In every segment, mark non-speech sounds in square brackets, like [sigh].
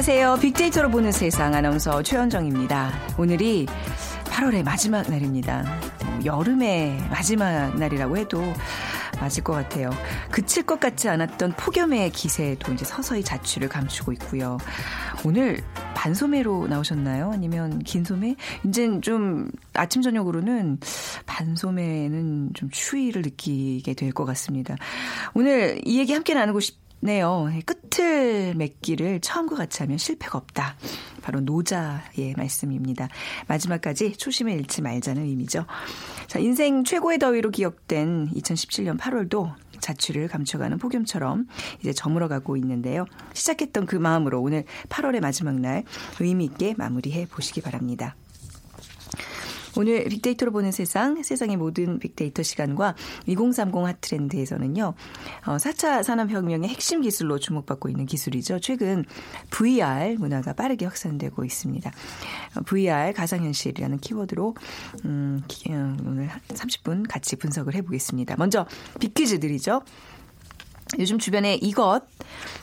안녕하세요. 빅데이터로 보는 세상 아나운서 최현정입니다. 오늘이 8월의 마지막 날입니다. 여름의 마지막 날이라고 해도 맞을 것 같아요. 그칠 것 같지 않았던 폭염의 기세도 이제 서서히 자취를 감추고 있고요. 오늘 반소매로 나오셨나요? 아니면 긴 소매? 이젠 좀 아침 저녁으로는 반소매는 좀 추위를 느끼게 될 것 같습니다. 오늘 이 얘기 함께 나누고 싶 네요. 끝을 맺기를 처음과 같이 하면 실패가 없다. 바로 노자의 말씀입니다. 마지막까지 초심을 잃지 말자는 의미죠. 자, 인생 최고의 더위로 기억된 2017년 8월도 자취를 감춰가는 폭염처럼 이제 저물어가고 있는데요. 시작했던 그 마음으로 오늘 8월의 마지막 날 의미 있게 마무리해 보시기 바랍니다. 오늘 빅데이터로 보는 세상, 세상의 모든 빅데이터 시간과 2030 핫트렌드에서는요, 어, 4차 산업혁명의 핵심 기술로 주목받고 있는 기술이죠. 최근 VR 문화가 빠르게 확산되고 있습니다. 어, VR 가상현실이라는 키워드로, 음, 어, 오늘 30분 같이 분석을 해보겠습니다. 먼저 빅퀴즈들이죠. 요즘 주변에 이것,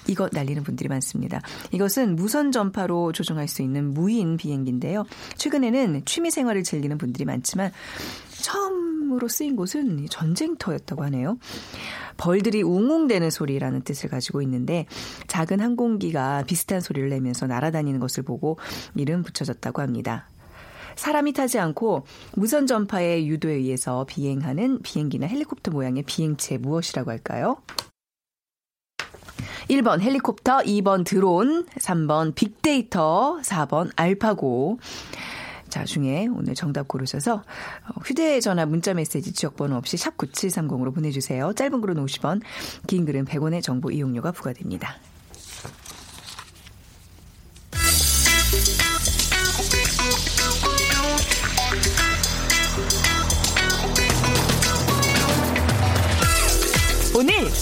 이것 날리는 분들이 많습니다. 이것은 무선 전파로 조종할 수 있는 무인 비행기인데요. 최근에는 취미 생활을 즐기는 분들이 많지만 처음으로 쓰인 곳은 전쟁터였다고 하네요. 벌들이 웅웅대는 소리라는 뜻을 가지고 있는데 작은 항공기가 비슷한 소리를 내면서 날아다니는 것을 보고 이름 붙여졌다고 합니다. 사람이 타지 않고 무선 전파의 유도에 의해서 비행하는 비행기나 헬리콥터 모양의 비행체 무엇이라고 할까요? 1번 헬리콥터, 2번 드론, 3번 빅데이터, 4번 알파고. 자, 중에 오늘 정답 고르셔서 어, 휴대전화 문자 메시지 지역번호 없이 샵 9730으로 보내주세요. 짧은 글은 50원, 긴 글은 100원의 정보 이용료가 부과됩니다.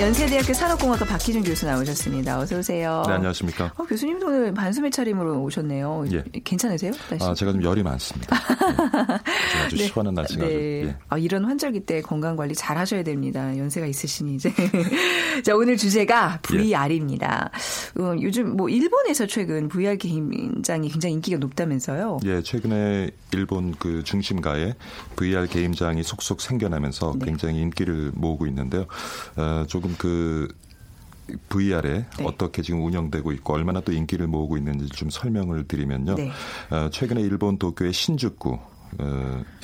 연세대학교 산업공학과 박희준 교수 나오셨습니다. 어서 오세요. 네, 안녕하십니까. 어, 교수님도 오늘 반소매 차림으로 오셨네요. 예. 괜찮으세요? 날씨? 아, 제가 좀 열이 많습니다. [laughs] 네. 아주 네. 시원한 날씨가 네. 예. 아, 이런 환절기 때 건강 관리 잘 하셔야 됩니다. 연세가 있으시니 이제. [laughs] 자, 오늘 주제가 VR입니다. 예. 어, 요즘 뭐 일본에서 최근 VR 게임장이 굉장히 인기가 높다면서요? 예, 최근에 일본 그 중심가에 VR 게임장이 속속 생겨나면서 네. 굉장히 인기를 모으고 있는데요. 어, 조금 조금 그 VR에 네. 어떻게 지금 운영되고 있고 얼마나 또 인기를 모으고 있는지 좀 설명을 드리면요. 네. 어, 최근에 일본 도쿄의 신주쿠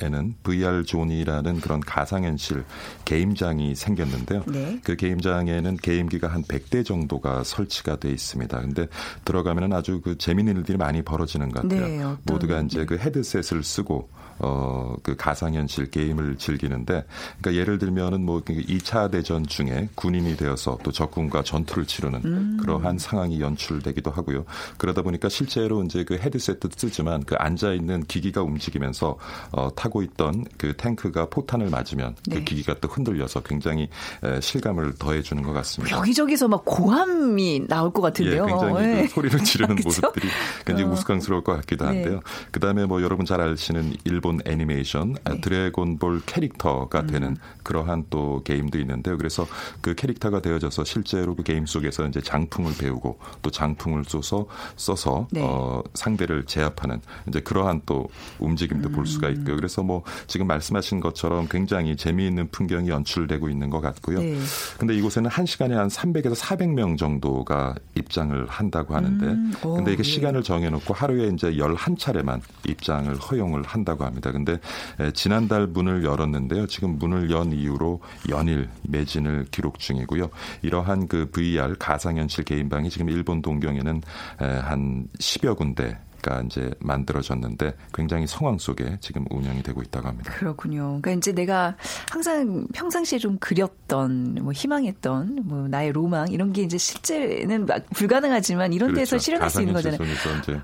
에는 VR 존이라는 그런 가상현실 게임장이 생겼는데요. 네. 그 게임장에는 게임기가 한 100대 정도가 설치가 돼 있습니다. 근데 들어가면은 아주 그 재미있는 일들이 많이 벌어지는 것 같아요. 네, 모두가 이제 네. 그 헤드셋을 쓰고 어, 그 가상현실 게임을 즐기는데, 그러니까 예를 들면은 뭐 2차 그 대전 중에 군인이 되어서 또 적군과 전투를 치르는 음. 그러한 상황이 연출되기도 하고요. 그러다 보니까 실제로 이제 그 헤드셋도 쓰지만 그 앉아 있는 기기가 움직이면서 어, 타고 있던 그 탱크가 포탄을 맞으면 그 네. 그 기기가 또 흔들려서 굉장히 에, 실감을 더해주는 것 같습니다. 여기저기서 막 고함이 나올 것 같은데요. 예, 굉장히 네. 그 소리를 지르는 [laughs] 모습들이 굉장히 어. 우스꽝스러울 것 같기도 네. 한데요. 네. 그다음에 뭐 여러분 잘 아시는 일본 일본 애니메이션 네. 드래곤볼 캐릭터가 음. 되는 그러한 또 게임도 있는데요. 그래서 그 캐릭터가 되어져서 실제로 그 게임 속에서 이제 장풍을 배우고 또 장풍을 쏘서 써서 네. 어, 상대를 제압하는 이제 그러한 또 움직임도 음. 볼 수가 음. 있고요. 그래서 뭐 지금 말씀하신 것처럼 굉장히 재미있는 풍경이 연출되고 있는 것 같고요. 네. 근데 이곳에는 한 시간에 한 300에서 400명 정도가 입장을 한다고 하는데 음. 오, 근데 이게 예. 시간을 정해 놓고 하루에 이제 11차례만 입장을 허용을 한다고 합니다. 있습니다. 근데 지난달 문을 열었는데요. 지금 문을 연 이후로 연일 매진을 기록 중이고요. 이러한 그 VR 가상현실 개인방이 지금 일본 동경에는 한 10여 군데 가 이제 만들어졌는데 굉장히 성황 속에 지금 운영이 되고 있다고 합니다. 그렇군요. 그러니까 이제 내가 항상 평상시에 좀 그렸던 뭐 희망했던 뭐 나의 로망 이런 게 이제 실제는 불가능하지만 이런 그렇죠. 데서 실현할 수 있는 거잖아요.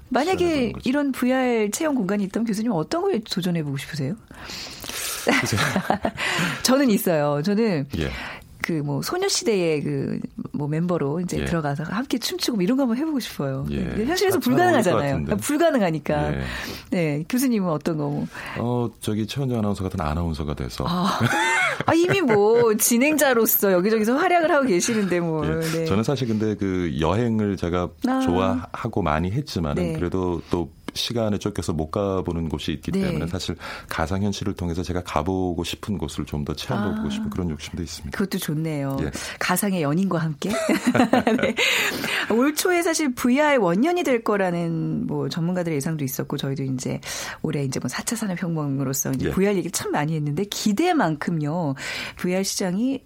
만약에 이런 VR 체험 공간이 있다면 교수님 어떤 거에 도전해 보고 싶으세요? [laughs] 저는 있어요. 저는 예. 그 뭐 소녀시대의 그 뭐 멤버로 이제 예. 들어가서 함께 춤추고 뭐 이런 거 한번 해보고 싶어요. 예. 현실에서 불가능하잖아요. 불가능하니까. 예. 네 교수님은 어떤 거? 어 저기 최원정 아나운서 같은 아나운서가 돼서. 아, 아 이미 뭐 [laughs] 진행자로서 여기저기서 활약을 하고 계시는데 뭐. 예. 네. 저는 사실 근데 그 여행을 제가 아. 좋아하고 많이 했지만은 네. 그래도 또 시간에 쫓겨서 못 가보는 곳이 있기 네. 때문에 사실 가상 현실을 통해서 제가 가보고 싶은 곳을 좀 더 체험해보고 아. 싶은 그런 욕심도 있습니다. 그것도 좋네요. 예. 가상의 연인과 함께. [laughs] 네. 올 초에 사실 VR 원년이 될 거라는 뭐 전문가들의 예상도 있었고 저희도 이제 올해 이제 뭐 4차 산업혁명으로서 이제 예. VR 얘기 참 많이 했는데 기대만큼요. VR 시장이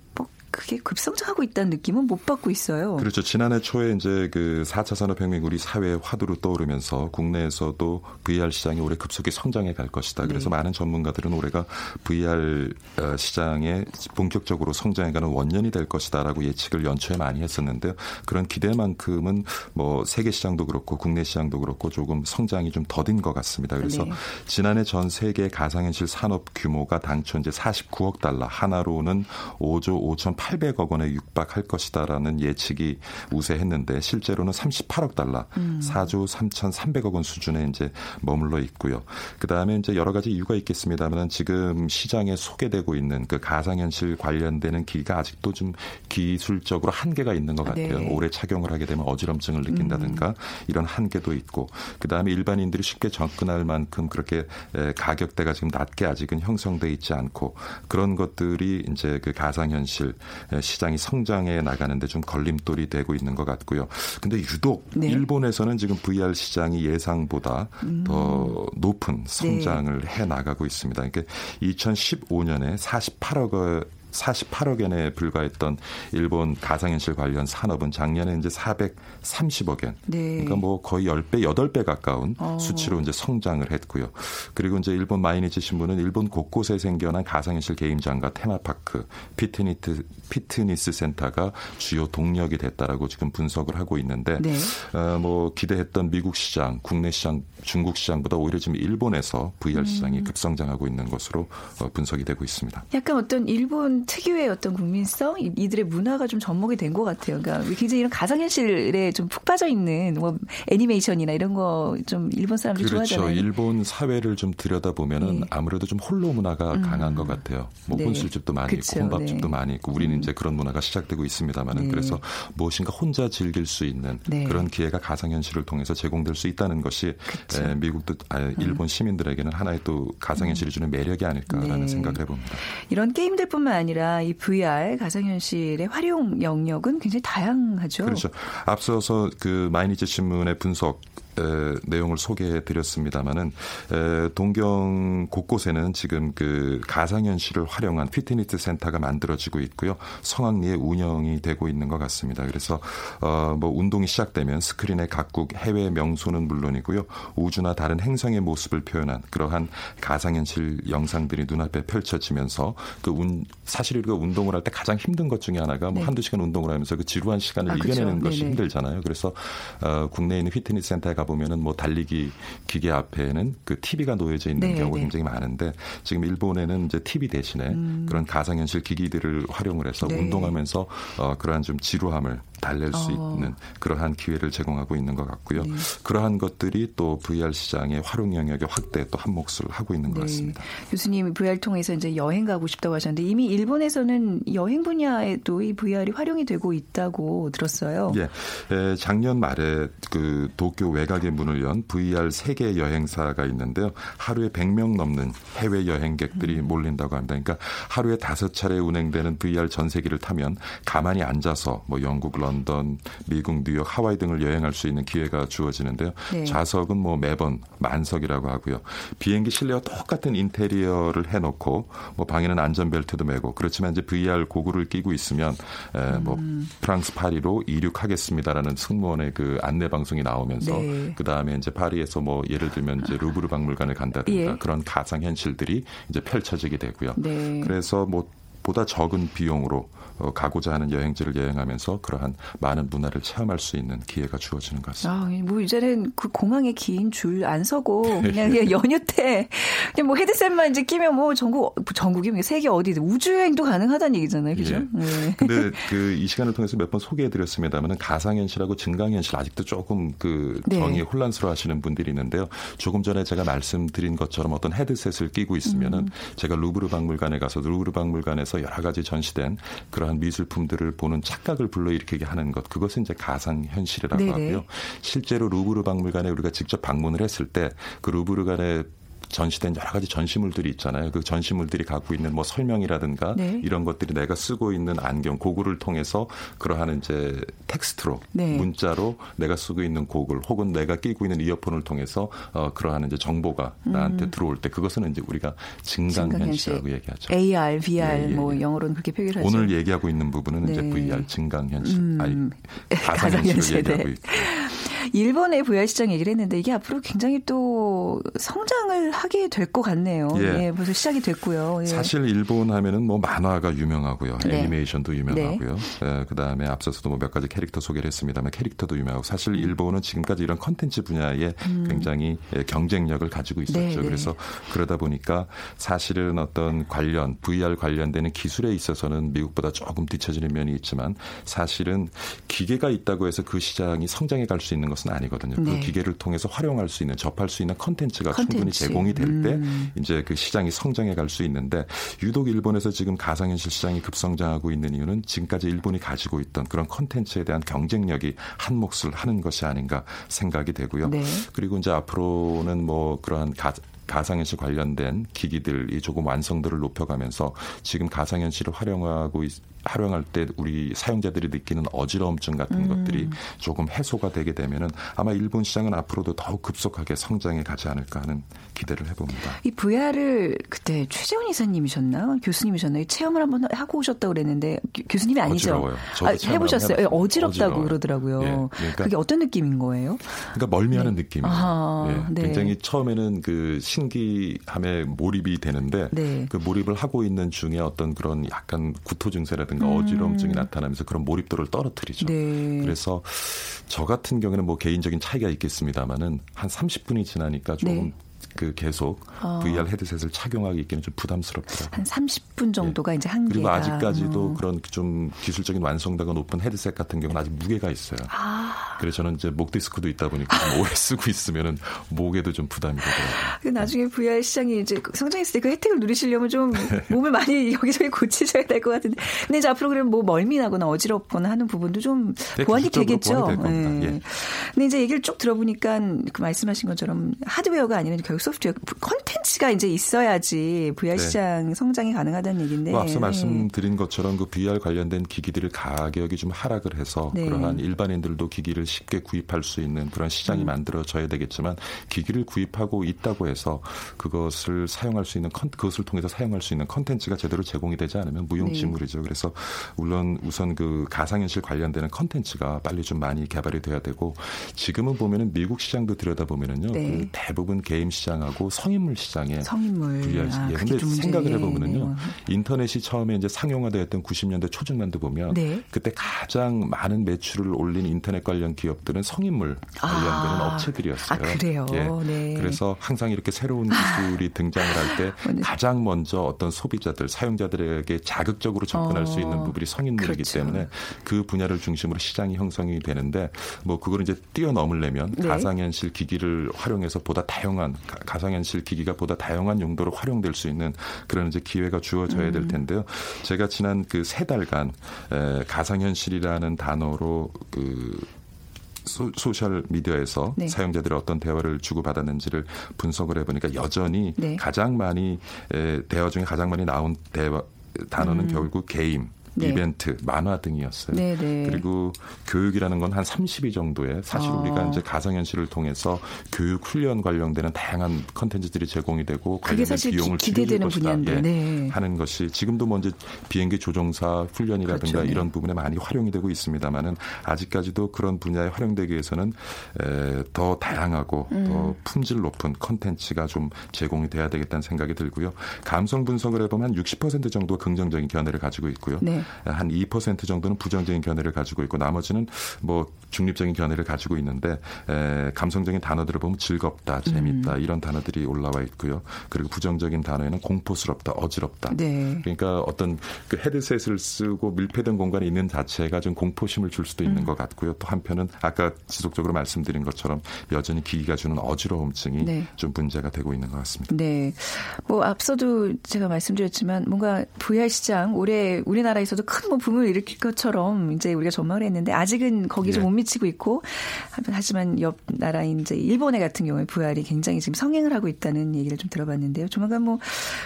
그게 급성장하고 있다는 느낌은 못 받고 있어요. 그렇죠. 지난해 초에 이제 그 4차 산업혁명 우리 사회의 화두로 떠오르면서 국내에서도 VR 시장이 올해 급속히 성장해 갈 것이다. 그래서 네. 많은 전문가들은 올해가 VR 어, 시장에 본격적으로 성장해가는 원년이 될 것이다라고 예측을 연초에 많이 했었는데요. 그런 기대만큼은 뭐 세계 시장도 그렇고 국내 시장도 그렇고 조금 성장이 좀 더딘 것 같습니다. 그래서 네. 지난해 전 세계 가상현실 산업 규모가 당초 이제 49억 달러 하나로는 5조 5천 800억 원에 육박할 것이다라는 예측이 우세했는데 실제로는 38억 달러, 음. 4조 3,300억 원 수준에 이제 머물러 있고요. 그 다음에 이제 여러 가지 이유가 있겠습니다만 지금 시장에 소개되고 있는 그 가상현실 관련되는 기기가 아직도 좀 기술적으로 한계가 있는 것 같아요. 네. 오래 착용을 하게 되면 어지럼증을 느낀다든가 음. 이런 한계도 있고 그 다음에 일반인들이 쉽게 접근할 만큼 그렇게 가격대가 지금 낮게 아직은 형성돼 있지 않고 그런 것들이 이제 그 가상현실 시장이 성장해 나가는데 좀 걸림돌이 되고 있는 것 같고요. 근데 유독 네. 일본에서는 지금 VR 시장이 예상보다 음. 더 높은 성장을 네. 해 나가고 있습니다. 그러니까 2015년에 48억 48억 엔에 불과했던 일본 가상현실 관련 산업은 작년에 이제 430억 엔. 네. 그러니까 뭐 거의 10배, 8배 가까운 어. 수치로 이제 성장을 했고요. 그리고 이제 일본 마이니치 신문은 일본 곳곳에 생겨난 가상현실 게임장과 테마파크, 피트니트, 피트니스 센터가 주요 동력이 됐다라고 지금 분석을 하고 있는데 네. 어, 뭐 기대했던 미국 시장, 국내 시장, 중국 시장보다 오히려 지금 일본에서 VR 시장이 음. 급성장하고 있는 것으로 어, 분석이 되고 있습니다. 약간 어떤 일본 특유의 어떤 국민성, 이들의 문화가 좀 접목이 된 것 같아요. 그러니까 굉장히 이런 가상현실에 좀 푹 빠져 있는 뭐 애니메이션이나 이런 거 좀 일본 사람들이 그렇죠. 좋아하잖아요. 일본 사회를 좀 들여다 보면은 네. 아무래도 좀 홀로 문화가 음. 강한 것 같아요. 뭐 네. 혼술집도 많이 그쵸. 있고 혼밥집도 네. 많이 있고 우리는 음. 이제 그런 문화가 시작되고 있습니다만은 네. 그래서 무엇인가 혼자 즐길 수 있는 네. 그런 기회가 가상현실을 통해서 제공될 수 있다는 것이 에, 미국도 아, 음. 일본 시민들에게는 하나의 또 가상현실이 주는 매력이 아닐까라는 네. 생각을 해봅니다. 이런 게임들뿐만 아니라 아니라 이 VR 가상현실의 활용 영역은 굉장히 다양하죠. 그렇죠. 앞서서 그 마이니치 신문의 분석 에, 내용을 소개해 드렸습니다마는 동경 곳곳에는 지금 그 가상현실을 활용한 피트니스 센터가 만들어지고 있고요. 성황리에 운영이 되고 있는 것 같습니다. 그래서 어, 뭐 운동이 시작되면 스크린에 각국 해외 명소는 물론이고요. 우주나 다른 행성의 모습을 표현한 그러한 가상현실 영상들이 눈앞에 펼쳐지면서 그 운, 사실 그 운동을 할 때 가장 힘든 것 중에 하나가 뭐 네. 한두 시간 운동을 하면서 그 지루한 시간을 아, 이겨내는 그렇죠. 것이 네네. 힘들잖아요. 그래서 어, 국내에 있는 피트니스 센터에 가보 면은 뭐 달리기 기계 앞에는 그 TV가 놓여져 있는 네, 경우가 네. 굉장히 많은데 지금 일본에는 이제 TV 대신에 음. 그런 가상현실 기기들을 활용을 해서 네. 운동하면서 어, 그러한 좀 지루함을 달랠 수 어. 있는 그러한 기회를 제공하고 있는 것 같고요. 네. 그러한 것들이 또 VR 시장의 활용 영역의 확대 또한 몫을 하고 있는 것 네. 같습니다. 교수님 VR 통해서 이제 여행 가고 싶다고 하셨는데 이미 일본에서는 여행 분야에도 이 VR이 활용이 되고 있다고 들었어요. 예. 에, 작년 말에 그 도쿄 외곽의 문을 연 VR 세계 여행사가 있는데요. 하루에 100명 넘는 해외 여행객들이 음. 몰린다고 합니다. 그러니까 하루에 다섯 차례 운행되는 VR 전세기를 타면 가만히 앉아서 뭐 영국, 런던 런던, 미국, 뉴욕, 하와이 등을 여행할 수 있는 기회가 주어지는데요. 네. 좌석은 뭐 매번 만석이라고 하고요. 비행기 실내와 똑같은 인테리어를 해놓고 뭐 방에는 안전벨트도 매고 그렇지만 이제 VR 고글을 끼고 있으면 에, 뭐 음. 프랑스 파리로 이륙하겠습니다라는 승무원의 그 안내 방송이 나오면서 네. 그 다음에 이제 파리에서 뭐 예를 들면 이제 루브르 박물관을 간다든가 예. 그런 가상 현실들이 이제 펼쳐지게 되고요. 네. 그래서 뭐 보다 적은 비용으로 어, 가고자 하는 여행지를 여행하면서 그러한 많은 문화를 체험할 수 있는 기회가 주어지는 것 같습니다. 아, 뭐 이제는 그 공항에 긴 줄 안 서고 [laughs] 그냥 연휴 때 그냥 뭐 헤드셋만 이제 끼면 뭐 전국 전국이 뭐 세계 어디든 우주 여행도 가능하다는 얘기잖아요, 그죠? 예. 네. 근데 그 이 시간을 통해서 몇 번 소개해드렸습니다만은 가상현실하고 증강현실 아직도 조금 그 네. 정의 혼란스러워하시는 분들이 있는데요. 조금 전에 제가 말씀드린 것처럼 어떤 헤드셋을 끼고 있으면은 음. 제가 루브르 박물관에 가서 루브르 박물관에서 여러 가지 전시된 이러한 미술품들을 보는 착각을 불러일으키게 하는 것 그것은 이제 가상 현실이라고 네네. 하고요. 실제로 루브르 박물관에 우리가 직접 방문을 했을 때 그 루브르관의 전시된 여러 가지 전시물들이 있잖아요. 그 전시물들이 갖고 있는 뭐 설명이라든가 네. 이런 것들이 내가 쓰고 있는 안경, 고글을 통해서 그러한 이제 텍스트로 네. 문자로 내가 쓰고 있는 고글 혹은 내가 끼고 있는 이어폰을 통해서 어 그러한 이제 정보가 나한테 음. 들어올 때 그것은 이제 우리가 증강현실이라고 얘기하죠. AR, VR 예, 예, 뭐 예. 영어로는 그렇게 표기를 하죠. 오늘 얘기하고 있는 부분은 네. 이제 VR 증강현실, 음. 아니 [laughs] 가상현실 얘기하고 있고. 일본의 VR 시장 얘기를 했는데 이게 앞으로 굉장히 또 성장을 하게 될 것 같네요. 예. 예. 벌써 시작이 됐고요. 예. 사실 일본 하면은 뭐 만화가 유명하고요. 네. 애니메이션도 유명하고요. 네. 예, 그다음에 앞서서도 뭐 몇 가지 캐릭터 소개를 했습니다만 캐릭터도 유명하고 사실 음. 일본은 지금까지 이런 컨텐츠 분야에 음. 굉장히 예, 경쟁력을 가지고 있었죠. 네, 네. 그래서 그러다 보니까 사실은 어떤 관련 VR 관련되는 기술에 있어서는 미국보다 조금 뒤처지는 면이 있지만 사실은 기계가 있다고 해서 그 시장이 성장해 갈 수 있는 것은 아니거든요. 그 기계를 통해서 활용할 수 있는 접할 수 있는 컨텐츠가 충분히 제공이 될때 음. 이제 그 시장이 성장해 갈 수 있는데 유독 일본에서 지금 가상현실 시장이 급성장하고 있는 이유는 지금까지 일본이 가지고 있던 그런 컨텐츠에 대한 경쟁력이 한 몫을 하는 것이 아닌가 생각이 되고요. 네. 그리고 이제 앞으로는 뭐 그러한 가, 가상현실 관련된 기기들이 조금 완성도를 높여가면서 지금 가상현실을 활용하고 있, 활용할 때 우리 사용자들이 느끼는 어지러움증 같은 음. 것들이 조금 해소가 되게 되면은 아마 일본 시장은 앞으로도 더욱 급속하게 성장해 가지 않을까 하는 기대를 해봅니다. 이 VR을 그때 최재원 이사님이셨나 교수님이셨나 체험을 한번 하고 오셨다고 그랬는데 교, 수님이 아니죠? 어지러워요. 아, 해보셨어요? 예, 어지럽다고 어지러워요. 그러더라고요. 예, 그러니까, 그게 어떤 느낌인 거예요? 그러니까 멀미하는 네. 느낌이에요. 아, 예, 네. 굉장히 처음에는 그 신기함에 몰입이 되는데 네. 그 몰입을 하고 있는 중에 어떤 그런 약간 구토 증세라 든가 어지라든가 음. 어지러움증이 나타나면서 그런 몰입도를 떨어뜨리죠. 네. 그래서 저 같은 경우에는 뭐 개인적인 차이가 있겠습니다만은 한 30분이 지나니까 조금 네. 그 계속 어. VR 헤드셋을 착용하기에는 좀 부담스럽더라고요. 한 30분 정도가 네. 이제 한계가. 그리고 아직까지도 어. 그런 좀 기술적인 완성도가 높은 헤드셋 같은 경우는 아직 무게가 있어요. 아. 그래서 저는 이제 목 디스크도 있다 보니까 오래 쓰고 있으면은 목에도 좀 부담이 되더라고요. 그 나중에 VR 시장이 이제 성장했을 때 그 혜택을 누리시려면 좀 몸을 많이 [laughs] 여기저기 고치셔야 될 것 같은데. 근데 이제 앞으로 그러면 뭐 멀미나거나 어지럽거나 하는 부분도 좀 네, 보완이 되겠죠. 네. 예. 근데 이제 얘기를 쭉 들어보니까 그 말씀하신 것처럼 하드웨어가 아니라 결국 소프트웨어 콘텐츠가 이제 있어야지 VR 네. 시장 성장이 가능하다는 얘기인데. 뭐 앞서 말씀드린 것처럼 그 VR 관련된 기기들을 가격이 좀 하락을 해서 네. 그러한 일반인들도 기기를 쉽게 구입할 수 있는 그런 시장이 음. 만들어져야 되겠지만 기기를 구입하고 있다고 해서 그것을 사용할 수 있는 컨, 그것을 통해서 사용할 수 있는 컨텐츠가 제대로 제공이 되지 않으면 무용지물이죠. 네. 그래서 물론 우선 그 가상현실 관련되는 컨텐츠가 빨리 좀 많이 개발이 돼야 되고 지금은 보면은 미국 시장도 들여다 보면은요. 네. 그 대부분 게임 시장 시장하고 성인물 시장 에 성인물 VR 아, 예. 근데 생각을 해보면은요 네. 인터넷이 처음에 이제 상용화되었던 90년대 초중반도 보면 네. 그때 가장 많은 매출을 올린 인터넷 관련 기업들은 성인물 관련되는 아, 업체들이었어요. 아, 그래요. 예. 네. 그래서 항상 이렇게 새로운 기술이 [laughs] 등장을 할 때 가장 먼저 어떤 소비자들 사용자들에게 자극적으로 접근할 어, 수 있는 어, 부분이 성인물이기 그렇죠. 때문에 그 분야를 중심으로 시장이 형성이 되는데 뭐 그걸 이제 뛰어넘으려면 네. 가상현실 기기를 활용해서 보다 다양한 가상현실 기기가 보다 다양한 용도로 활용될 수 있는 그런 이제 기회가 주어져야 될 음. 텐데요. 제가 지난 그 세 달간 에, 가상현실이라는 단어로 그 소, 셜 미디어에서 네. 사용자들이 어떤 대화를 주고받았는지를 분석을 해보니까 여전히 네. 가장 많이 에, 대화 중에 가장 많이 나온 대화 단어는 음. 결국 게임, 네. 이벤트, 만화 등이었어요. 네네. 네. 그리고 교육이라는 건 한 30위 정도의 사실 아. 우리가 이제 가상현실을 통해서 교육 훈련 관련되는 다양한 컨텐츠들이 제공이 되고 관련된 비용을 기, 대되는 분야인데 예, 네. 하는 것이 지금도 먼저 뭐 비행기 조종사 훈련이라든가 그렇죠. 네. 이런 부분에 많이 활용이 되고 있습니다만은 아직까지도 그런 분야에 활용되기 위해서는 에, 더 다양하고 음. 더 품질 높은 컨텐츠가 좀 제공이 돼야 되겠다는 생각이 들고요. 감성 분석을 해보면 한 60% 정도 긍정적인 견해를 가지고 있고요. 네. 한2% 정도는 부정적인 견해를 가지고 있고 나머지는 뭐 중립적인 견해를 가지고 있는데 에, 감성적인 단어들을 보면 즐겁다, 재밌다 음. 이런 단어들이 올라와 있고요. 그리고 부정적인 단어에는 공포스럽다, 어지럽다. 네. 그러니까 어떤 그 헤드셋을 쓰고 밀폐된 공간에 있는 자체가 좀 공포심을 줄 수도 있는 음. 것 같고요. 또 한편은 아까 지속적으로 말씀드린 것처럼 여전히 기기가 주는 어지러움증이 네. 좀 문제가 되고 있는 것 같습니다. 네. 뭐 앞서도 제가 말씀드렸지만 뭔가 VR 시장 올해 우리나라에서 도 큰 뭐 붐을 일으킬 것처럼 이제 우리가 전망을 했는데 아직은 거기 좀못 네. 미치고 있고 하지만 옆 나라인 이제 일본의 같은 경우에 VR이 굉장히 지금 성행을 하고 있다는 얘기를 좀 들어봤는데요. 조만간 뭐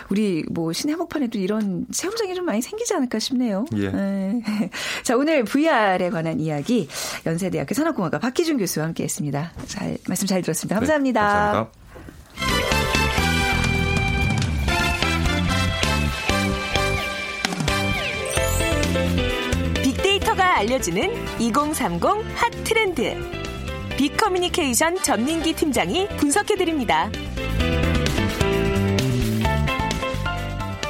우리 뭐 신해복판에도 이런 체험장이 좀 많이 생기지 않을까 싶네요. 예. 네. [laughs] 자 오늘 VR에 관한 이야기 연세대학교 산업공학과 박희준 교수와 함께했습니다. 잘 말씀 잘 들었습니다. 감사합니다. 네, 감사합니다. 알려주는 2030 핫 트렌드. 빅커뮤니케이션 전민기 팀장이 분석해드립니다.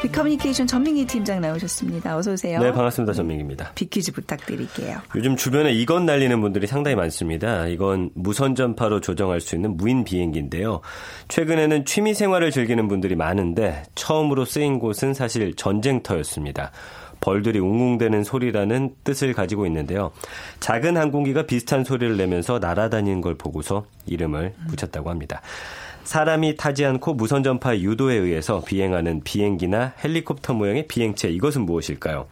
빅커뮤니케이션 전민기 팀장 나오셨습니다. 어서 오세요. 네, 반갑습니다. 전민기입니다. 빅퀴즈 부탁드릴게요. 요즘 주변에 이건 날리는 분들이 상당히 많습니다. 이건 무선 전파로 조정할 수 있는 무인 비행기인데요. 최근에는 취미 생활을 즐기는 분들이 많은데 처음으로 쓰인 곳은 사실 전쟁터였습니다. 벌들이 웅웅대는 소리라는 뜻을 가지고 있는데요. 작은 항공기가 비슷한 소리를 내면서 날아다니는 걸 보고서 이름을 붙였다고 합니다. 사람이 타지 않고 무선 전파 유도에 의해서 비행하는 비행기나 헬리콥터 모양의 비행체 이것은 무엇일까요?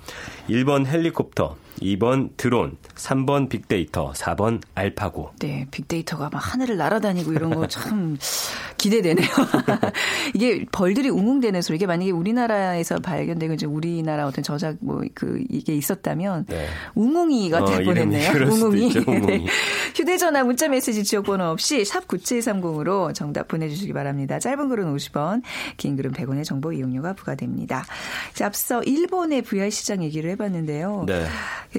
1번 헬리콥터, 2번 드론, 3번 빅데이터, 4번 알파고. 네, 빅데이터가 막 하늘을 날아다니고 이런 거 참 [laughs] 기대되네요. [laughs] 이게 벌들이 웅웅대는 소리. 이게 만약에 우리나라에서 발견되고 이제 우리나라 어떤 저작 뭐 그 이게 있었다면 네. 웅웅이가 어, 될 뻔했네요. 웅웅이. 있죠, [laughs] 웅웅이. 네. 휴대전화 문자 메시지 지역번호 없이 샵 9730으로 정답 보내주시기 바랍니다. 짧은 글은 50원, 긴 글은 100원의 정보 이용료가 부과됩니다. 앞서 일본의 VR 시장 얘기를 해봤는데요. 네.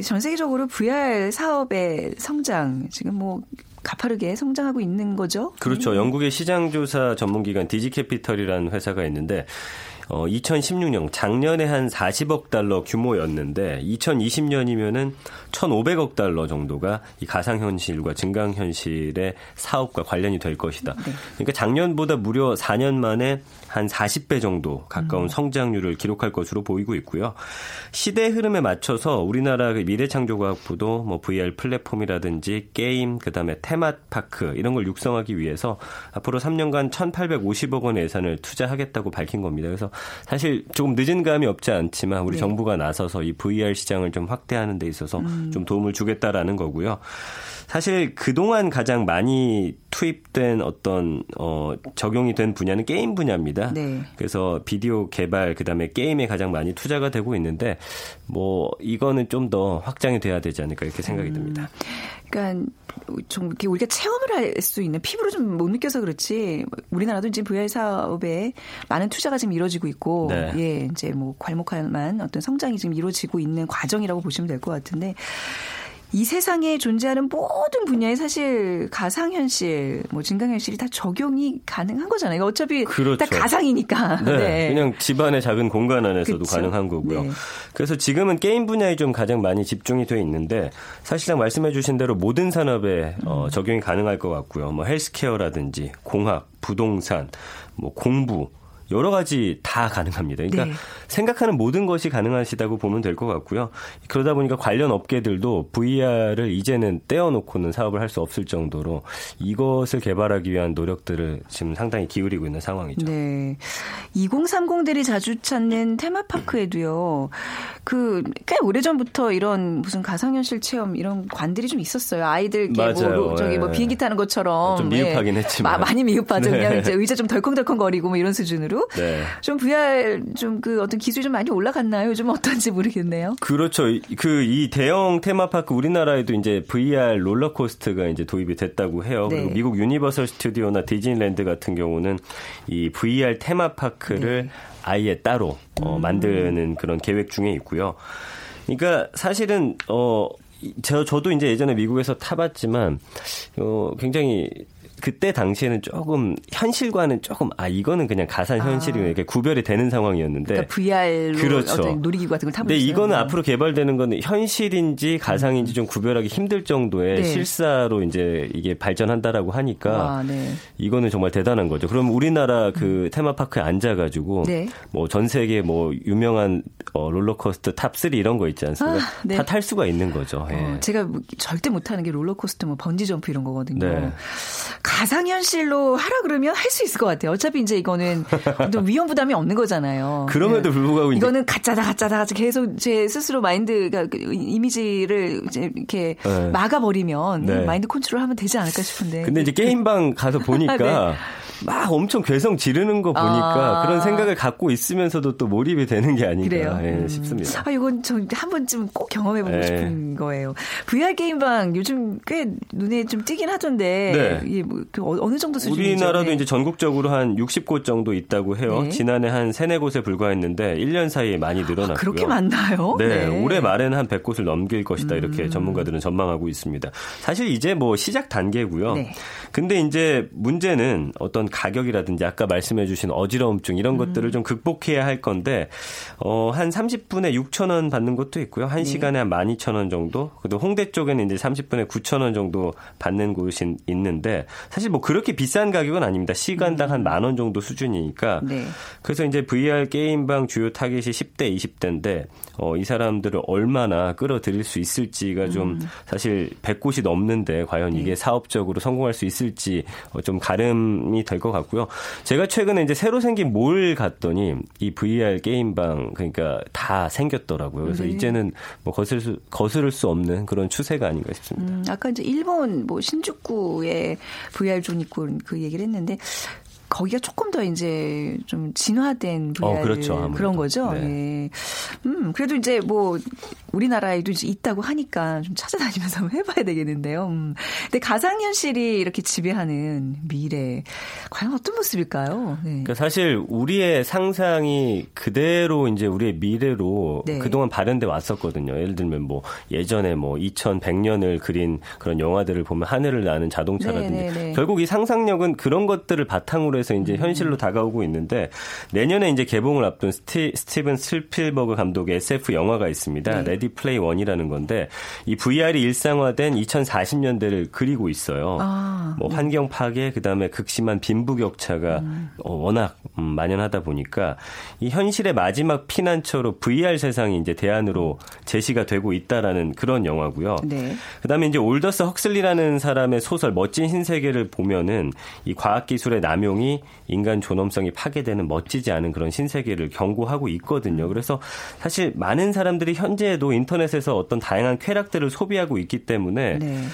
전 세계적으로 VR 사업의 성장 지금 뭐 가파르게 성장하고 있는 거죠. 그렇죠. 음. 영국의 시장조사 전문기관 디지캐피털이라는 회사가 있는데 어, 2016년 작년에 한 40억 달러 규모였는데 2020년이면은 1,500억 달러 정도가 이 가상 현실과 증강 현실의 사업과 관련이 될 것이다. 네. 그러니까 작년보다 무려 4년 만에 한 40배 정도 가까운 음. 성장률을 기록할 것으로 보이고 있고요. 시대 흐름에 맞춰서 우리나라 그 미래창조과학부도 뭐 VR 플랫폼이라든지 게임, 그다음에 테마파크 이런 걸 육성하기 위해서 앞으로 3년간 1,850억 원의 예산을 투자하겠다고 밝힌 겁니다. 그래서 사실 조금 늦은 감이 없지 않지만 우리 네. 정부가 나서서 이 VR 시장을 좀 확대하는 데 있어서 음. 좀 도움을 주겠다라는 거고요. 사실 그동안 가장 많이 투입된 어떤 어 적용이 된 분야는 게임 분야입니다. 네. 그래서 비디오 개발 그다음에 게임에 가장 많이 투자가 되고 있는데 뭐 이거는 좀 더 확장이 돼야 되지 않을까 이렇게 생각이 음. 듭니다. 그러니까 좀 이렇게 우리가 체험을 할 수 있는 피부로 좀 못 느껴서 그렇지 우리나라도 지금 VR 사업에 많은 투자가 지금 이루어지고 있고 네. 예 이제 뭐 괄목할 만 어떤 성장이 지금 이루어지고 있는 과정이라고 보시면 될 것 같은데 이 세상에 존재하는 모든 분야에 사실 가상현실, 뭐 증강현실이 다 적용이 가능한 거잖아요. 어차피 그렇죠. 다 가상이니까. 네, 네. 그냥 집안의 작은 공간 안에서도 그쵸? 가능한 거고요. 네. 그래서 지금은 게임 분야에 좀 가장 많이 집중이 돼 있는데 사실상 말씀해 주신 대로 모든 산업에 어, 음. 적용이 가능할 것 같고요. 뭐 헬스케어라든지 공학, 부동산, 뭐 공부 여러 가지 다 가능합니다. 그러니까 네. 생각하는 모든 것이 가능하시다고 보면 될 것 같고요. 그러다 보니까 관련 업계들도 VR을 이제는 떼어놓고는 사업을 할 수 없을 정도로 이것을 개발하기 위한 노력들을 지금 상당히 기울이고 있는 상황이죠. 네. 2030들이 자주 찾는 테마파크에도요. 그 꽤 오래전부터 이런 무슨 가상현실 체험 이런 관들이 좀 있었어요. 아이들 뭐 저기 뭐 네. 비행기 타는 것처럼 좀 미흡하긴 네. 했지만 많이 미흡하죠. 네. 그냥 이제 의자 좀 덜컹덜컹 거리고 뭐 이런 수준으로 기준으로 네. 좀 VR 좀 그 어떤 기술이 좀 많이 올라갔나요? 요즘 어떤지 모르겠네요. 그렇죠. 그 이 대형 테마파크 우리나라에도 이제 VR 롤러코스터가 이제 도입이 됐다고 해요. 네. 그리고 미국 유니버설 스튜디오나 디즈니랜드 같은 경우는 이 VR 테마파크를 네. 아예 따로 어, 음. 만드는 그런 계획 중에 있고요. 그러니까 사실은 어 저, 저도 이제 예전에 미국에서 타봤지만, 어, 굉장히 그때 당시에는 조금 현실과는 조금 아 이거는 그냥 가상 현실이 아. 이렇게 구별이 되는 상황이었는데 그러니까 VR로 그렇죠. 어떤 놀이기구 같은 걸 타보셨어요? 네, 이거는 앞으로 개발되는 거는 현실인지 가상인지 음. 좀 구별하기 힘들 정도의 네. 실사로 이제 이게 발전한다라고 하니까 아, 네. 이거는 정말 대단한 거죠. 그럼 우리나라 그 음. 테마파크에 앉아가지고 네. 뭐 전 세계 뭐 유명한 어, 롤러코스터 top 3 이런 거 있지 않습니까? 아, 네. 다 탈 수가 있는 거죠. 예. 어, 제가 뭐 절대 못하는 게 롤러코스터, 뭐 번지 점프 이런 거거든요. 네. 가상현실로 하라 그러면 할 수 있을 것 같아요. 어차피 이제 이거는 좀 위험 부담이 없는 거잖아요. 그럼에도 네. 불구하고 이거는 가짜다 가짜다 가짜 계속 제 스스로 마인드가 그 이미지를 이제 이렇게 네. 막아버리면 네. 마인드 컨트롤하면 되지 않을까 싶은데. 근데 이제 게임방 가서 보니까 [laughs] 네. 막 엄청 괴성 지르는 거 보니까 아. 그런 생각을 갖고 있으면서도 또 몰입이 되는 게 아닌가 예, 음. 싶습니다. 아, 이건 저 한 번쯤 꼭 경험해보고 예. 싶은 거예요. VR 게임방 요즘 꽤 눈에 좀 띄긴 하던데 네. 이게 뭐그 어, 어느 정도 수준이죠? 우리나라도 네. 이제 전국적으로 한 60곳 정도 있다고 해요. 네. 지난해 한 3, 4곳에 불과했는데 1년 사이에 많이 아, 늘어났고요. 아, 그렇게 많나요? 네, 네. 올해 말에는 한 100곳을 넘길 것이다 이렇게 음. 전문가들은 전망하고 있습니다. 사실 이제 뭐 시작 단계고요. 네. 근데 이제 문제는 어떤 가격이라든지 아까 말씀해 주신 어지러움증 이런 음. 것들을 좀 극복해야 할 건데 어, 한 30분에 6천 원 받는 것도 있고요. 1시간에 네. 한 12,000원 정도. 그리고 홍대 쪽에는 이제 30분에 9천 원 정도 받는 곳이 있는데 사실 뭐 그렇게 비싼 가격은 아닙니다. 시간당 한 만 원 정도 수준이니까. 네. 그래서 이제 VR 게임방 주요 타겟이 10대, 20대인데 어, 이 사람들을 얼마나 끌어들일 수 있을지가 좀 음. 사실 100곳이 넘는데 과연 이게 네. 사업적으로 성공할 수 있을 있을지 어, 좀 가름이 될 것 같고요. 제가 최근에 이제 새로 생긴 몰 갔더니 이 VR 게임방 그러니까 다 생겼더라고요. 그래서 네. 이제는 뭐 거슬 수, 거스를 수 없는 그런 추세가 아닌가 싶습니다. 음, 아까 이제 일본 뭐 신주쿠에 VR zone 있고 그 얘기를 했는데 거기가 조금 더 이제 좀 진화된 VR 어, 그렇죠, 그런 거죠. 네. 네. 음, 그래도 이제 뭐 우리나라에도 이제 있다고 하니까 좀 찾아다니면서 한번 해봐야 되겠는데요. 음. 근데 가상현실이 이렇게 지배하는 미래 과연 어떤 모습일까요? 네. 그러니까 사실 우리의 상상이 그대로 이제 우리의 미래로 네. 그동안 발현돼 왔었거든요. 예를 들면 뭐 예전에 뭐 2100년을 그린 그런 영화들을 보면 하늘을 나는 자동차라든지 네, 네, 네. 결국 이 상상력은 그런 것들을 바탕으로 해서 이제 현실로 다가오고 있는데 내년에 이제 개봉을 앞둔 스티, 스티븐 스필버그 감독의 SF 영화가 있습니다. 네. 레디 플레이 원이라는 건데 이 VR이 일상화된 2040년대를 그리고 있어요. 아, 뭐 네. 환경 파괴 그다음에 극심한 빈부격차가 음. 어, 워낙 음, 만연하다 보니까 이 현실의 마지막 피난처로 VR 세상이 이제 대안으로 제시가 되고 있다라는 그런 영화고요. 네. 그다음에 이제 올더스 헉슬리라는 사람의 소설 멋진 신세계를 보면은 이 과학 기술의 남용이 인간 존엄성이 파괴되는 멋지지 않은 그런 신세계를 경고하고 있거든요. 그래서 사실 많은 사람들이 현재에도 인터넷에서 어떤 다양한 쾌락들을 소비하고 있기 때문에 네.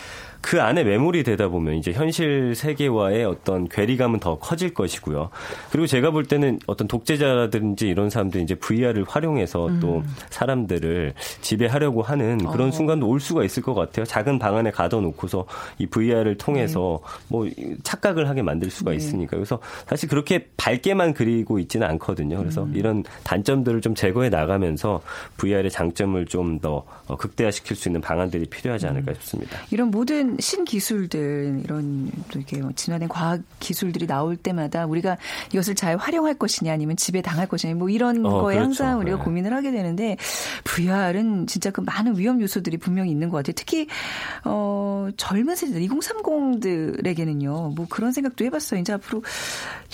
그 안에 매몰이 되다 보면 이제 현실 세계와의 어떤 괴리감은 더 커질 것이고요. 그리고 제가 볼 때는 어떤 독재자라든지 이런 사람들이 이제 VR을 활용해서 음. 또 사람들을 지배하려고 하는 그런 어. 순간도 올 수가 있을 것 같아요. 작은 방 안에 가둬놓고서 이 VR을 통해서 네. 뭐 착각을 하게 만들 수가 네. 있으니까. 그래서 사실 그렇게 밝게만 그리고 있지는 않거든요. 그래서 음. 이런 단점들을 좀 제거해 나가면서 VR의 장점을 좀 더 극대화시킬 수 있는 방안들이 필요하지 않을까 음. 싶습니다. 이런 모든 신기술들 이런 또 이렇게 뭐 진화된 과학 기술들이 나올 때마다 우리가 이것을 잘 활용할 것이냐 아니면 집에 당할 것이냐 뭐 이런 어, 거에 그렇죠. 항상 우리가 네. 고민을 하게 되는데 VR은 진짜 그 많은 위험 요소들이 분명히 있는 것 같아요. 특히 어 젊은 세대들 2030들에게는요. 뭐 그런 생각도 해봤어요. 이제 앞으로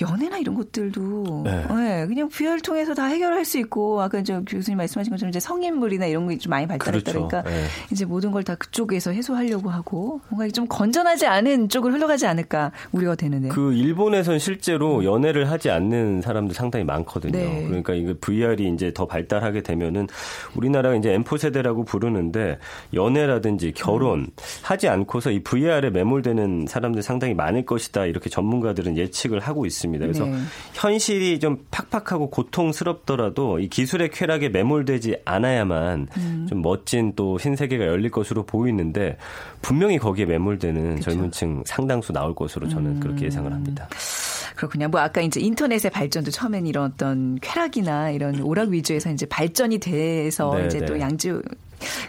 연애나 이런 것들도 네. 네, 그냥 VR 통해서 다 해결할 수 있고 아까 저 교수님 말씀하신 것처럼 이제 성인물이나 이런 게 좀 많이 발달했다 그렇죠. 그러니까 네. 이제 모든 걸 다 그쪽에서 해소하려고 하고 뭔가 좀 건전하지 않은 쪽을 흘러가지 않을까 우려가 되는데. 그 일본에선 실제로 연애를 하지 않는 사람들 상당히 많거든요. 네. 그러니까 이게 VR이 이제 더 발달하게 되면은 우리나라가 이제 M4 세대라고 부르는데 연애라든지 결혼 음. 하지 않고서 이 VR에 매몰되는 사람들 상당히 많을 것이다 이렇게 전문가들은 예측을 하고 있습니다. 그래서 네. 현실이 좀 팍팍하고 고통스럽더라도 이 기술의 쾌락에 매몰되지 않아야만 음. 좀 멋진 또 신세계가 열릴 것으로 보이는데 분명히 거기 에 매몰되는 그쵸. 젊은 층 상당수 나올 것으로 저는 음. 그렇게 예상을 합니다. 그렇군요. 뭐 아까 이제 인터넷의 발전도 처음엔 이런 어떤 쾌락이나 이런 오락 위주에서 이제 발전이 돼서 네, 이제 네. 또 양지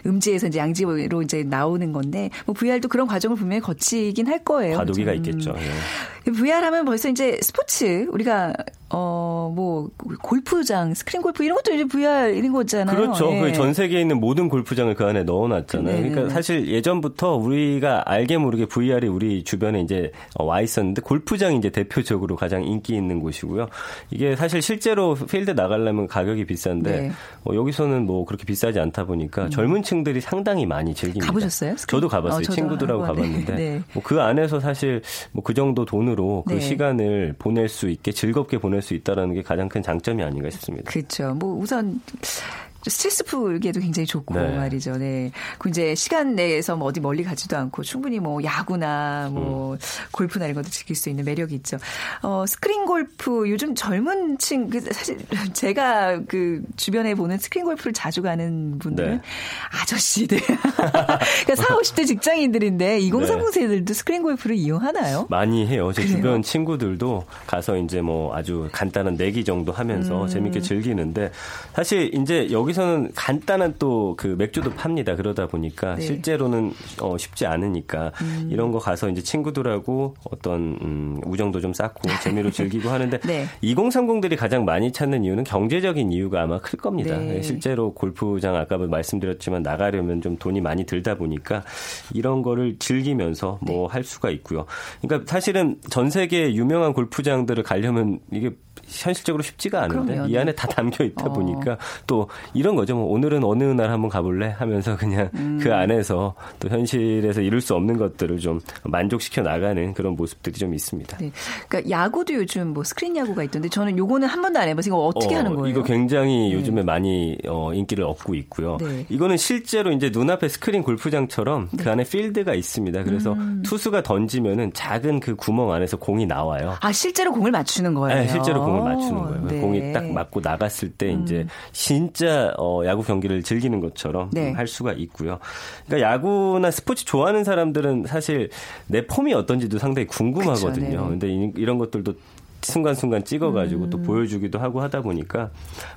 음지에서 이제 양지로 이제 나오는 건데 뭐 VR도 그런 과정을 분명히 거치긴 할 거예요. 과도기가 그렇죠? 있겠죠. 예. VR 하면 벌써 이제 스포츠 우리가 어 뭐 골프장, 스크린 골프 이런 것도 이제 VR인 거잖아요. 그렇죠. 예. 그전 세계에 있는 모든 골프장을 그 안에 넣어 놨잖아요. 네 그러니까 사실 예전부터 우리가 알게 모르게 VR이 우리 주변에 이제 와 있었는데 골프장이 이제 대표적으로 가장 인기 있는 곳이고요. 이게 사실 실제로 필드 나가려면 가격이 비싼데 네. 어, 여기서는 뭐 그렇게 비싸지 않다 보니까 음. 젊은 층들이 상당히 많이 즐깁니다. 가보셨어요? 저도 가봤어요. 어, 저도 친구들하고 가봤는데 네. 뭐 그 안에서 사실 뭐 그 정도 돈으로 그 네. 시간을 보낼 수 있게 즐겁게 보낼 수 있다라는 게 가장 큰 장점이 아닌가 싶습니다. 그렇죠. 뭐 우선 스트레스 풀기에도 굉장히 좋고 네. 말이죠. 네. 그 이제 시간 내에서 뭐 어디 멀리 가지도 않고 충분히 뭐 야구나 뭐 음. 골프나 이런 것도 즐길 수 있는 매력이 있죠. 어, 스크린 골프 요즘 젊은 층, 그 사실 [laughs] 제가 그 주변에 보는 스크린 골프를 자주 가는 분들은 네. 아저씨들. [laughs] 그러니까 4, 50대 직장인들인데 2030 세들도 스크린 골프를 이용하나요? 많이 해요. 제 그래요? 주변 친구들도 가서 이제 뭐 아주 간단한 내기 정도 하면서 음. 재밌게 즐기는데 사실 이제 여기 서 여기서는 간단한 또 그 맥주도 팝니다. 그러다 보니까 네. 실제로는 어, 쉽지 않으니까 음. 이런 거 가서 이제 친구들하고 어떤 음, 우정도 좀 쌓고 [laughs] 재미로 즐기고 하는데 네. 2030들이 가장 많이 찾는 이유는 경제적인 이유가 아마 클 겁니다. 네. 네 실제로 골프장 아까 말씀드렸지만 나가려면 좀 돈이 많이 들다 보니까 이런 거를 즐기면서 뭐할 네. 수가 있고요. 그러니까 사실은 전 세계 유명한 골프장들을 가려면 이게 현실적으로 쉽지가 않은데 그럼요. 이 안에 다 담겨 있다 어. 보니까 또 이런 거죠. 뭐 오늘은 어느 날 한번 가볼래 하면서 그냥 음. 그 안에서 또 현실에서 이룰 수 없는 것들을 좀 만족시켜 나가는 그런 모습들이 좀 있습니다. 네. 그러니까 야구도 요즘 뭐 스크린 야구가 있던데 저는 요거는 한 번도 안 해봐서 이거 어떻게 어, 하는 거예요? 이거 굉장히 네. 요즘에 많이 어, 인기를 얻고 있고요. 네. 이거는 실제로 이제 눈앞에 스크린 골프장처럼 그 네. 안에 필드가 있습니다. 그래서 음. 투수가 던지면은 작은 그 구멍 안에서 공이 나와요. 아 실제로 공을 맞추는 거예요? 네, 실제로 공을 맞추는 거예요. 네. 공이 딱 맞고 나갔을 때 음. 이제 진짜 어, 야구 경기를 즐기는 것처럼 네. 할 수가 있고요. 그러니까 야구나 스포츠 좋아하는 사람들은 사실 내 폼이 어떤지도 상당히 궁금하거든요. 그쵸, 네. 근데 이런 것들도 순간순간 찍어가지고 음. 또 보여주기도 하고 하다 보니까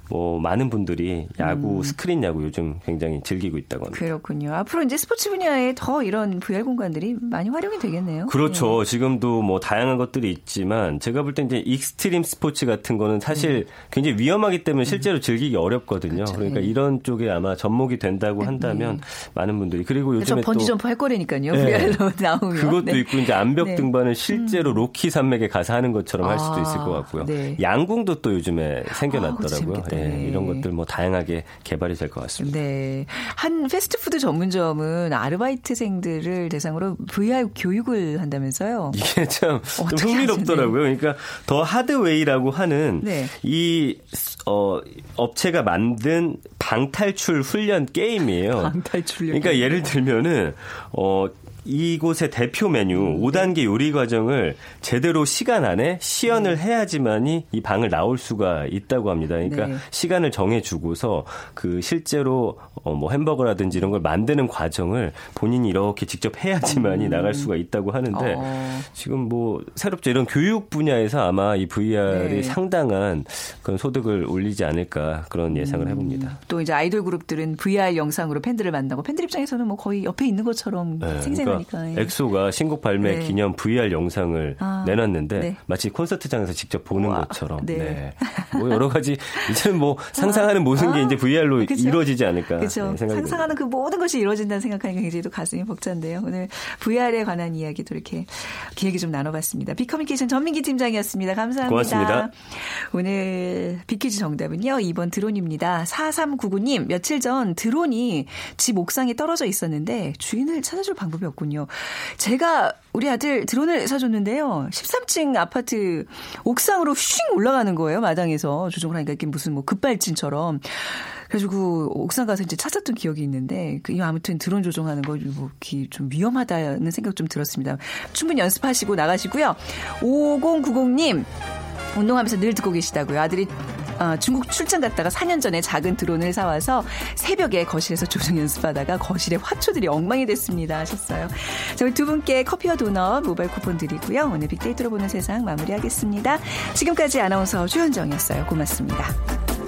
뭐 많은 분들이 야구 음. 스크린 야구 요즘 굉장히 즐기고 있다고 합니다. 그렇군요. 앞으로 이제 스포츠 분야에 더 이런 VR 공간들이 많이 활용이 되겠네요. 그렇죠. 네. 지금도 뭐 다양한 것들이 있지만 제가 볼 때 이제 익스트림 스포츠 같은 거는 사실 음. 굉장히 위험하기 때문에 실제로 음. 즐기기 어렵거든요. 그렇죠. 그러니까 네. 이런 쪽에 아마 접목이 된다고 네. 한다면 많은 분들이 그리고 요즘에 번지 점프 할 거라니까요. VR로 [laughs] 나오면 그것도 네. 있고 이제 암벽 네. 등반을 실제로 음. 로키 산맥에 가서 하는 것처럼 할 아. 수도 있을 것 같고요. 네. 양궁도 또 요즘에 생겨났더라고요. 아, 예, 이런 것들 뭐 다양하게 개발이 될 것 같습니다. 네. 한 패스트푸드 전문점은 아르바이트생들을 대상으로 VR 교육을 한다면서요. 이게 참 흥미롭더라고요. 그러니까 더 하드웨이라고 하는 네. 이 어, 업체가 만든 방탈출 훈련 게임이에요. 방탈출. 그러니까 예를 들면은 어 이곳의 대표 메뉴 음, 5단계 요리 과정을 제대로 시간 안에 시연을 네. 해야지만이 이 방을 나올 수가 있다고 합니다. 그러니까 네. 시간을 정해 주고서 그 실제로 어뭐 햄버거라든지 이런 걸 만드는 과정을 본인이 이렇게 직접 해야지만이 음. 나갈 수가 있다고 하는데 어. 지금 뭐 새롭죠. 이런 교육 분야에서 아마 이 VR이 네. 상당한 그런 소득을 올리지 않을까 그런 예상을 음. 해봅니다. 또 이제 아이돌 그룹들은 VR 영상으로 팬들을 만나고 팬들 입장에서는 뭐 거의 옆에 있는 것처럼 네. 생생 그러니까 예. 엑소가 신곡 발매 네. 기념 VR 영상을 아, 내놨는데 네. 마치 콘서트장에서 직접 보는 우와, 것처럼 네. 네. 뭐 여러 가지 [laughs] 이제는 뭐 상상하는 모든 아, 게 이제 VR로 그쵸? 이루어지지 않을까 그렇죠. 상상하는 그 모든 것이 이루어진다는 생각하니까 굉장히 또 가슴이 벅찬데요. 오늘 VR에 관한 이야기도 이렇게 얘기 좀 나눠봤습니다. 비커뮤니케이션 전민기 팀장이었습니다. 감사합니다. 고맙습니다. 오늘 비키즈 정답은요. 2번 드론입니다. 4399님 며칠 전 드론이 집 옥상에 떨어져 있었는데 주인을 찾아줄 방법이 없고 그렇군요. 제가 우리 아들 드론을 사줬는데요. 13층 아파트 옥상으로 휙 올라가는 거예요. 마당에서 조종을 하니까 이게 무슨 뭐 급발진처럼. 그래가지고 옥상 가서 이제 찾았던 기억이 있는데 그 아무튼 드론 조종하는 거 뭐 좀 위험하다는 생각 좀 들었습니다. 충분히 연습하시고 나가시고요. 5090님 운동하면서 늘 듣고 계시다고요. 아들이 어, 중국 출장 갔다가 4년 전에 작은 드론을 사와서 새벽에 거실에서 조종 연습하다가 거실에 화초들이 엉망이 됐습니다 하셨어요. 저희 두 분께 커피와 도넛 모바일 쿠폰 드리고요. 오늘 빅데이터로 보는 세상 마무리하겠습니다. 지금까지 아나운서 주현정이었어요. 고맙습니다.